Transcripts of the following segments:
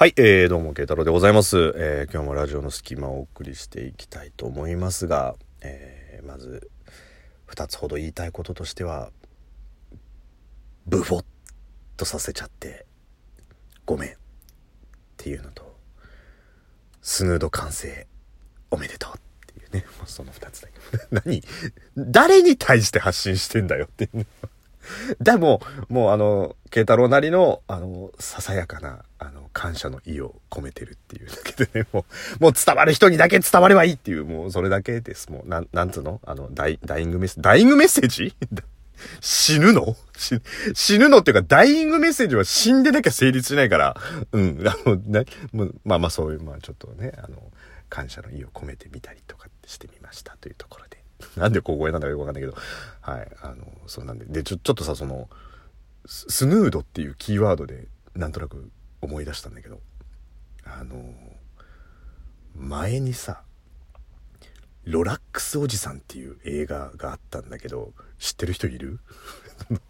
はい、えー、どうも、慶太郎でございます。えー、今日もラジオの隙間をお送りしていきたいと思いますが、えー、まず、二つほど言いたいこととしては、ブフォッとさせちゃって、ごめんっていうのと、スヌード完成、おめでとうっていうね、もうその二つだけ。何？誰に対して発信してんだよっていう。でも、もうあの、慶太郎なりの、あの、ささやかな、あの、感謝の意を込めてるっていうだけでね、もう、もう伝わる人にだけ伝わればいいっていう、もうそれだけです。もう、なん、なんつうの？あの、ダイ、ダイイングメッセージ、ダイイングメッセージ？死ぬの？死ぬのっていうか、ダイイングメッセージは死んでなきゃ成立しないから、うん、あの、な、まあまあそういう、まあちょっとね、あの、感謝の意を込めてみたりとかしてみましたというところで。なんで小声なんだかよくわかんないけど、はい、あの、そうなんで、で、ちょ、ちょっとさ、その、スヌードっていうキーワードで、なんとなく思い出したんだけど、あの、前にさ、ロラックスおじさんっていう映画があったんだけど、知ってる人いる？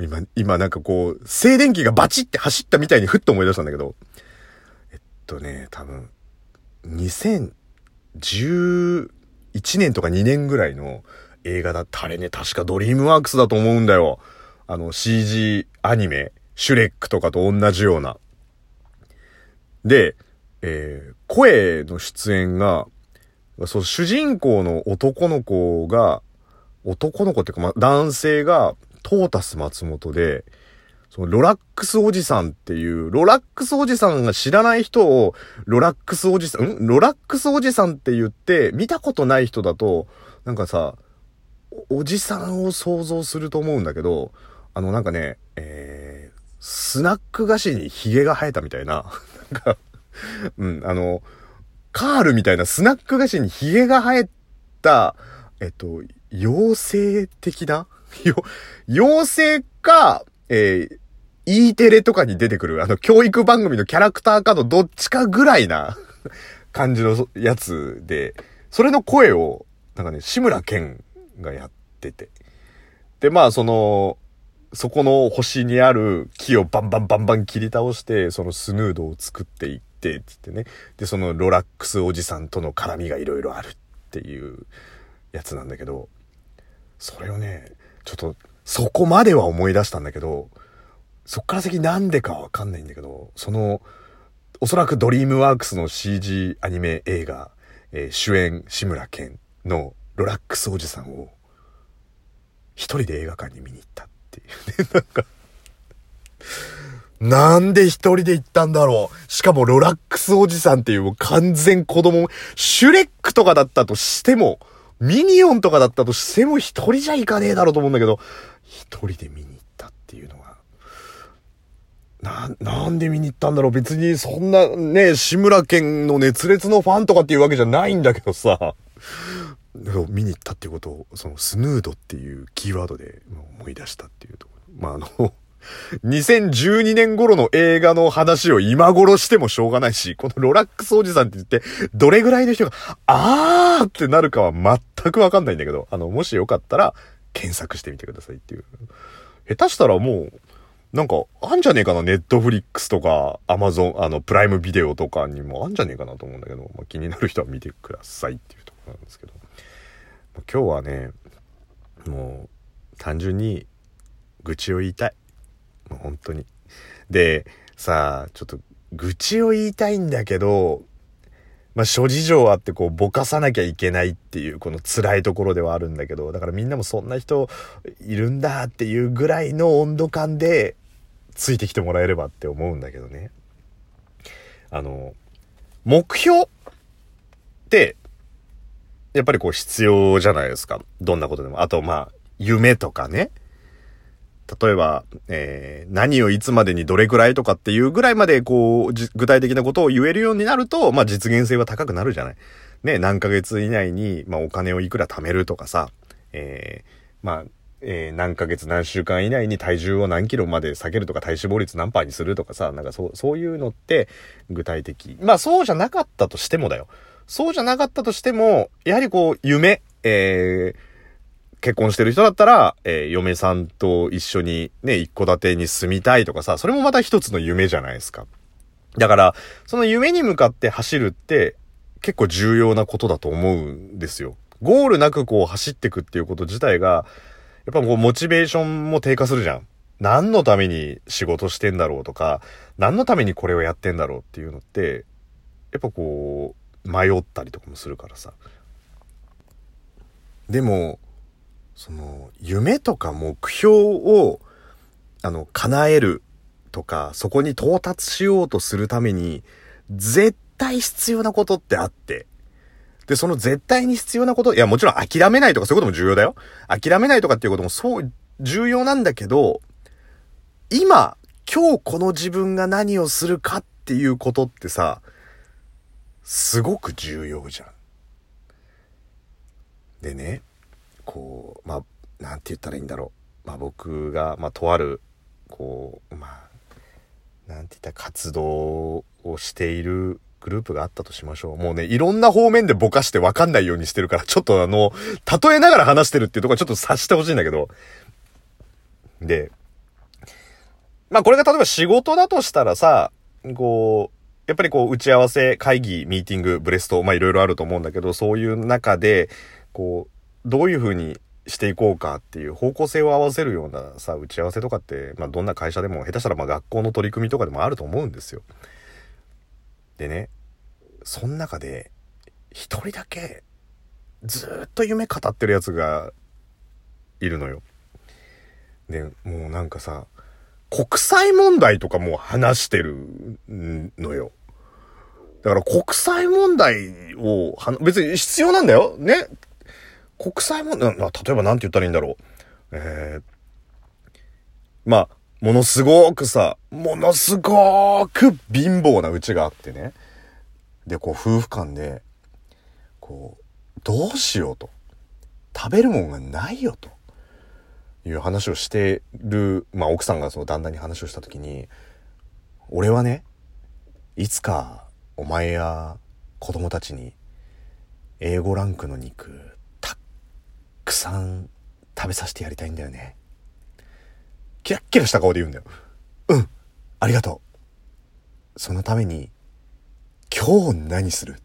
今、今なんかこう、静電気がバチって走ったみたいにふっと思い出したんだけど、えっとね、多分、2010、1年とか2年ぐらいの映画だったあれね、確かドリームワークスだと思うんだよ。あの CG アニメ、シュレックとかと同じような。で、えー、声の出演が、そう、主人公の男の子が、男の子っていうか、ま、男性が、トータス松本で、そのロラックスおじさんっていう、ロラックスおじさんが知らない人を、ロラックスおじさん、ん？ロラックスおじさんって言って、見たことない人だと、なんかさ、おじさんを想像すると思うんだけど、あのなんかね、えー、スナック菓子に髭が生えたみたいな、なんか、うん、あの、カールみたいなスナック菓子に髭が生えた、えっと、妖精的な？妖精か、えー、E テレとかに出てくる、あの、教育番組のキャラクターかのどっちかぐらいな 感じのやつで、それの声を、なんかね、志村けんがやってて。で、まあ、その、そこの星にある木をバンバンバンバン切り倒して、そのスヌードを作っていって、つってね。で、そのロラックスおじさんとの絡みがいろいろあるっていうやつなんだけど、それをね、ちょっと、そこまでは思い出したんだけど、そっから先なんでかわかんないんだけど、その、おそらくドリームワークスの CG アニメ映画、えー、主演志村けんのロラックスおじさんを、一人で映画館に見に行ったっていうね、なんかなんで一人で行ったんだろう。しかもロラックスおじさんっていう完全子供、シュレックとかだったとしても、ミニオンとかだったとしても一人じゃ行かねえだろうと思うんだけど、一人で見に行ったっていうのが、な、なんで見に行ったんだろう別にそんなね、志村けんの熱烈のファンとかっていうわけじゃないんだけどさ、見に行ったっていうことを、そのスヌードっていうキーワードで思い出したっていうところ。まあ、あの、2012年頃の映画の話を今頃してもしょうがないし、このロラックスおじさんって言って、どれぐらいの人が、あーってなるかは全くわかんないんだけど、あの、もしよかったら、検索してみてくださいっていう。下手したらもう、なんか、あんじゃねえかな、ネットフリックスとか、アマゾン、あの、プライムビデオとかにもあんじゃねえかなと思うんだけど、まあ、気になる人は見てくださいっていうとこなんですけど。今日はね、もう、単純に、愚痴を言いたい。もう本当に。で、さあ、ちょっと、愚痴を言いたいんだけど、まあ、諸事情あってこう、ぼかさなきゃいけないっていう、この辛いところではあるんだけど、だからみんなもそんな人いるんだっていうぐらいの温度感で、ついてきてもらえればって思うんだけどね。あの、目標って、やっぱりこう必要じゃないですか。どんなことでも。あと、まあ、夢とかね。例えば、えー、何をいつまでにどれくらいとかっていうぐらいまで、こう、具体的なことを言えるようになると、まあ実現性は高くなるじゃない。ね、何ヶ月以内に、まあお金をいくら貯めるとかさ、えー、まあ、えー、何ヶ月何週間以内に体重を何キロまで下げるとか体脂肪率何パーにするとかさ、なんかそう、そういうのって具体的。まあそうじゃなかったとしてもだよ。そうじゃなかったとしても、やはりこう、夢、えー、結婚してる人だったら、えー、嫁さんと一緒にね、一戸建てに住みたいとかさ、それもまた一つの夢じゃないですか。だから、その夢に向かって走るって結構重要なことだと思うんですよ。ゴールなくこう走ってくっていうこと自体が、やっぱこうモチベーションも低下するじゃん。何のために仕事してんだろうとか、何のためにこれをやってんだろうっていうのって、やっぱこう、迷ったりとかもするからさ。でも、その、夢とか目標を、あの、叶えるとか、そこに到達しようとするために、絶対必要なことってあって。で、その絶対に必要なこと、いや、もちろん諦めないとかそういうことも重要だよ。諦めないとかっていうこともそう、重要なんだけど、今、今日この自分が何をするかっていうことってさ、すごく重要じゃん。でね、こう、まあ、なんて言ったらいいんだろう。まあ僕が、まあとある、こう、まあ、なんて言ったら活動をしているグループがあったとしましょう。もうね、いろんな方面でぼかしてわかんないようにしてるから、ちょっとあの、例えながら話してるっていうところちょっと察してほしいんだけど。で、まあこれが例えば仕事だとしたらさ、こう、やっぱりこう打ち合わせ、会議、ミーティング、ブレスト、まあいろいろあると思うんだけど、そういう中で、こう、どういうふうにしていこうかっていう方向性を合わせるようなさ、打ち合わせとかって、まあどんな会社でも、下手したらまあ学校の取り組みとかでもあると思うんですよ。でね、その中で、一人だけ、ずっと夢語ってるやつが、いるのよ。で、もうなんかさ、国際問題とかも話してるのよ。だから国際問題を、別に必要なんだよ。ね。国際問題、例えばなんて言ったらいいんだろう。えー、まあ、ものすごくさ、ものすごく貧乏なうちがあってね。で、こう、夫婦間で、こう、どうしようと。食べるもんがないよと。いう話をしてる、まあ奥さんがその旦那に話をした時に、俺はね、いつかお前や子供たちに A5 ランクの肉たっくさん食べさせてやりたいんだよね。キラッキラした顔で言うんだよ。うん、ありがとう。そのために今日何する？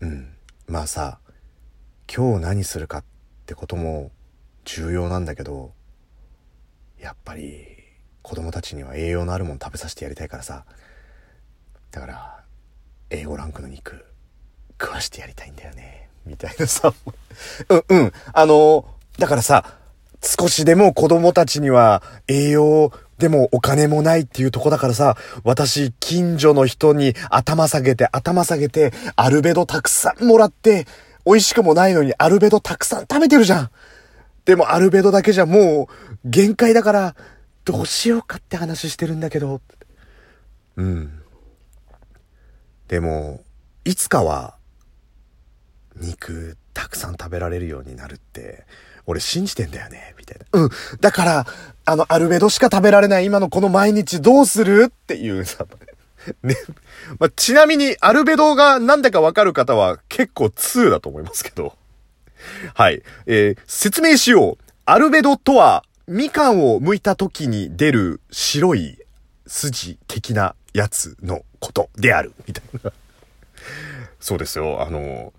うん、まあさ、今日何するかってことも重要なんだけどやっぱり子供たちには栄養のあるもの食べさせてやりたいからさだから A5 ランクの肉食わしてやりたいんだよねみたいなさうんうんあのだからさ少しでも子供たちには栄養でもお金もないっていうとこだからさ、私、近所の人に頭下げて、頭下げて、アルベドたくさんもらって、美味しくもないのにアルベドたくさん食べてるじゃん。でもアルベドだけじゃもう限界だから、どうしようかって話してるんだけど。うん。でも、いつかは、肉たくさん食べられるようになるって、俺信じてんだよね、みたいな。うん。だから、あの、アルベドしか食べられない今のこの毎日どうするっていうさ、ね。まあ、ちなみに、アルベドが何だかわかる方は結構2だと思いますけど。はい。えー説明しよう。アルベドとは、みかんを剥いた時に出る白い筋的なやつのことである。みたいな。そうですよ。あの、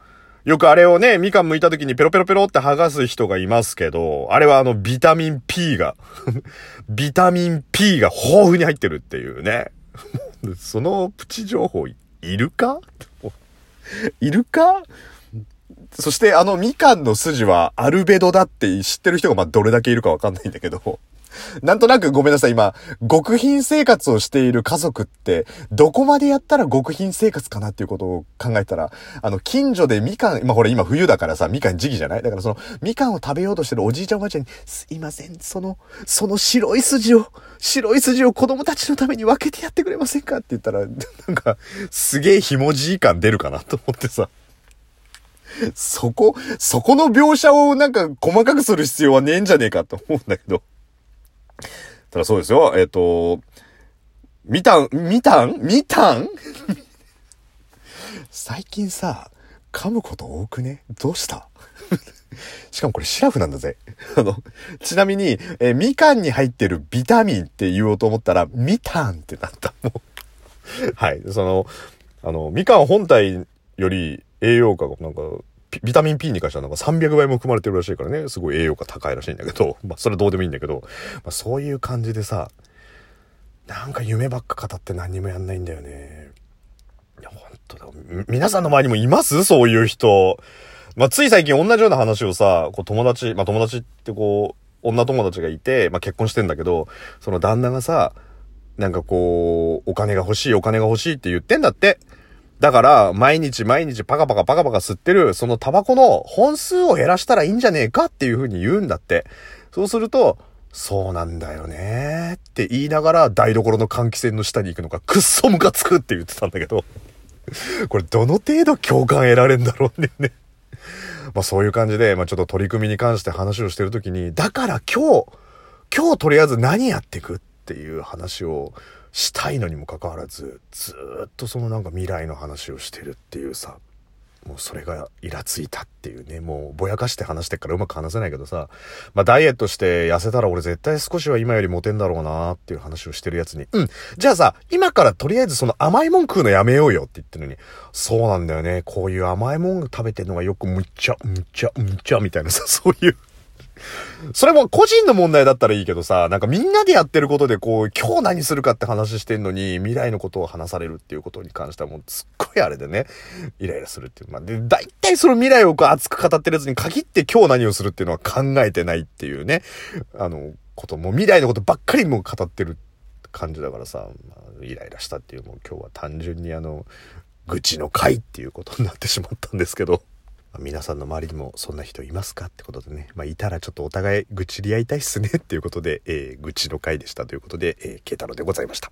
よくあれをね、みかん剥いた時にペロペロペロって剥がす人がいますけど、あれはあの、ビタミン P が、ビタミン P が豊富に入ってるっていうね。そのプチ情報いるか？いるか？そしてあのみかんの筋はアルベドだって知ってる人がまあどれだけいるかわかんないんだけど、なんとなくごめんなさい、今、極貧生活をしている家族って、どこまでやったら極貧生活かなっていうことを考えたら、あの、近所でみかん、まあ、ほら今冬だからさ、みかん時期じゃない？だからその、みかんを食べようとしてるおじいちゃんおばあちゃんに、すいません、その、その白い筋を、白い筋を子供たちのために分けてやってくれませんか？って言ったら、なんか、すげえひもじい感出るかなと思ってさ。そこ、そこの描写をなんか細かくする必要はねえんじゃねえかと思うんだけど。ただそうですよ。えっ、と、みたん、みたん？みたん？最近さ、噛むこと多くね？どうした？しかもこれシラフなんだぜ。あの、ちなみに、えーみかんに入ってるビタミンって言おうと思ったら、みたんってなった。もう。はい。その、あの、みかん本体より栄養価がなんか、ビタミン P に関してはなんか300倍も含まれてるらしいからね、すごい栄養価高いらしいんだけど、まあそれどうでもいいんだけど、まあそういう感じでさ、なんか夢ばっか語って何にもやんないんだよね。いや、本当だ。皆さんの周りにもいます？そういう人。まあつい最近同じような話をさ、こう友達、まあ友達ってこう、女友達がいて、まあ結婚してんだけど、その旦那がさ、なんかこう、お金が欲しい、お金が欲しいって言ってんだって。だから、毎日毎日パカパカパカパカ吸ってる、そのタバコの本数を減らしたらいいんじゃねえかっていう風に言うんだって。そうすると、そうなんだよねって言いながら台所の換気扇の下に行くのがくっそムカつくって言ってたんだけど、これどの程度共感得られんだろうね。まあそういう感じで、まあちょっと取り組みに関して話をしてるときに、だから今日、今日とりあえず何やっていくっていう話をしたいのにもかかわらず、ずっとそのなんか未来の話をしてるっていうさ、もうそれがイラついたっていうね、もうぼやかして話してっからうまく話せないけどさ、まあダイエットして痩せたら俺絶対少しは今よりモテんだろうなっていう話をしてるやつに、うん、じゃあさ、今からとりあえずその甘いもん食うのやめようよって言ってるのに、そうなんだよね、こういう甘いもん食べてんのがよくむっちゃ、むっちゃ、むっちゃみたいなさ、そういうそれも個人の問題だったらいいけどさ、なんかみんなでやってることでこう、今日何するかって話してんのに、未来のことを話されるっていうことに関してはもうすっごいあれでね、イライラするっていう。まあ、で、大体その未来をこう熱く語ってるやつに限って今日何をするっていうのは考えてないっていうね、あの、ことも未来のことばっかりも語ってる感じだからさ、まあ、イライラしたっていうもう今日は単純にあの、愚痴の回っていうことになってしまったんですけど。皆さんの周りにもそんな人いますかってことでね、まあ、いたらちょっとお互い愚痴り合いたいっすねっていうことで、えー、愚痴の回でしたということで、えー、慶太郎でございました。